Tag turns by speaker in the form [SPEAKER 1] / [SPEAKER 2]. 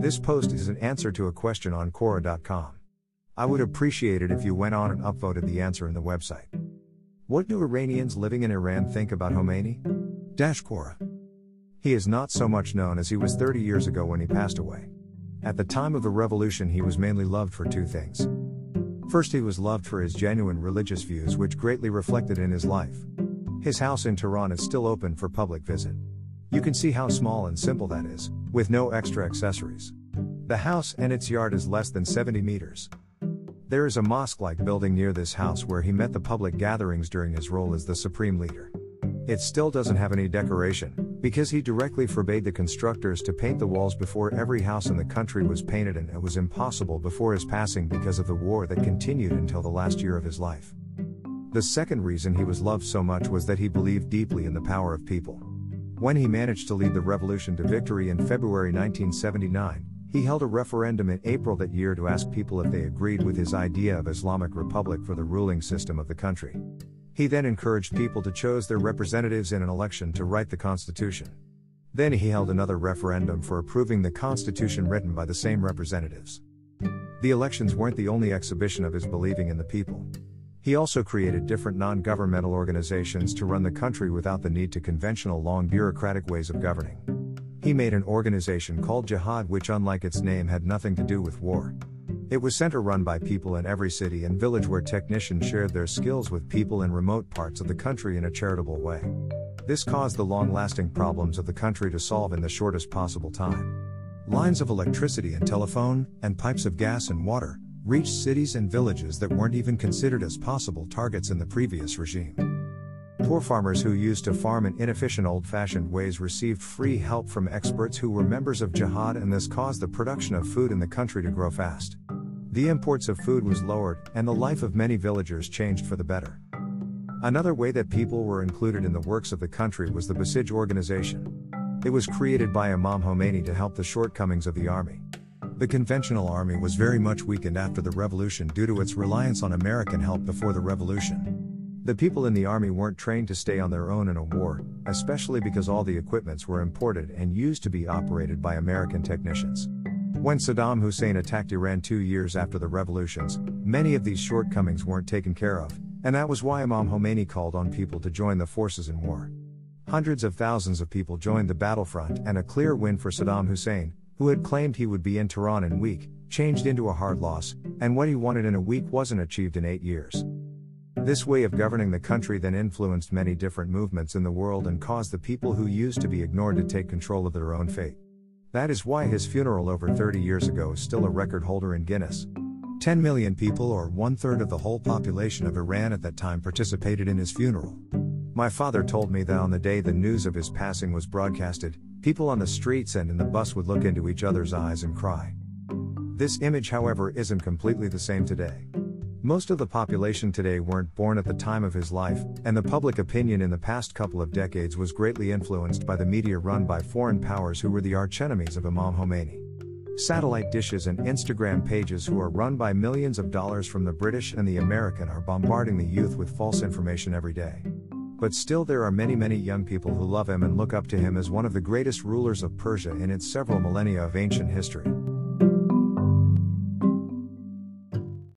[SPEAKER 1] This post is an answer to a question on Quora.com. I would appreciate it if you went on and upvoted the answer in the website. What do Iranians living in Iran think about Khomeini? Dash Quora. He is not so much known as he was 30 years ago when he passed away. At the time of the revolution, he was mainly loved for two things. First, he was loved for his genuine religious views, which greatly reflected in his life. His house in Tehran is still open for public visit. You can see how small and simple that is, with no extra accessories. The house and its yard is less than 70 meters. There is a mosque like building near this house where he met the public gatherings during his role as the supreme leader. It still doesn't have any decoration, because he directly forbade the constructors to paint the walls before every house in the country was painted, and it was impossible before his passing because of the war that continued until the last year of his life. The second reason he was loved so much was that he believed deeply in the power of people. When he managed to lead the revolution to victory in February 1979, he held a referendum in April that year to ask people if they agreed with his idea of Islamic Republic for the ruling system of the country. He then encouraged people to choose their representatives in an election to write the Constitution. Then he held another referendum for approving the Constitution written by the same representatives. The elections weren't the only exhibition of his believing in the people. He also created different non governmental organizations to run the country without the need to conventional long bureaucratic ways of governing. He made an organization called Jihad, which, unlike its name, had nothing to do with war. It was center run by people in every city and village where technicians shared their skills with people in remote parts of the country in a charitable way. This caused the long lasting problems of the country to solve in the shortest possible time. Lines of electricity and telephone, and pipes of gas and water, reached cities and villages that weren't even considered as possible targets in the previous regime. Poor farmers who used to farm in inefficient old fashioned ways received free help from experts who were members of Jihad, and this caused the production of food in the country to grow fast. The imports of food was lowered, and the life of many villagers changed for the better. Another way that people were included in the works of the country was the Basij organization. It was created by Imam Khomeini to help the shortcomings of the army. The conventional army was very much weakened after the revolution due to its reliance on American help before the revolution. The people in the army weren't trained to stay on their own in a war, especially because all the equipments were imported and used to be operated by American technicians. When Saddam Hussein attacked Iran two years after the revolutions, many of these shortcomings weren't taken care of, and that was why Imam Khomeini called on people to join the forces in war. Hundreds of thousands of people joined the battlefront, and a clear win for Saddam Hussein, who had claimed he would be in Tehran in week, changed into a hard loss, and what he wanted in a week wasn't achieved in eight years. This way of governing the country then influenced many different movements in the world and caused the people who used to be ignored to take control of their own fate. That is why his funeral over 30 years ago is still a record holder in Guinness. 10 million people, or one third of the whole population of Iran at that time, participated in his funeral. My father told me that on the day the news of his passing was broadcasted, people on the streets and in the bus would look into each other's eyes and cry. This image, however, isn't completely the same today. Most of the population today weren't born at the time of his life, and the public opinion in the past couple of decades was greatly influenced by the media run by foreign powers who were the archenemies of Imam Khomeini. Satellite dishes and Instagram pages who are run by millions of dollars from the British and the American are bombarding the youth with false information every day. But still, there are many, many young people who love him and look up to him as one of the greatest rulers of Persia in its several millennia of ancient history.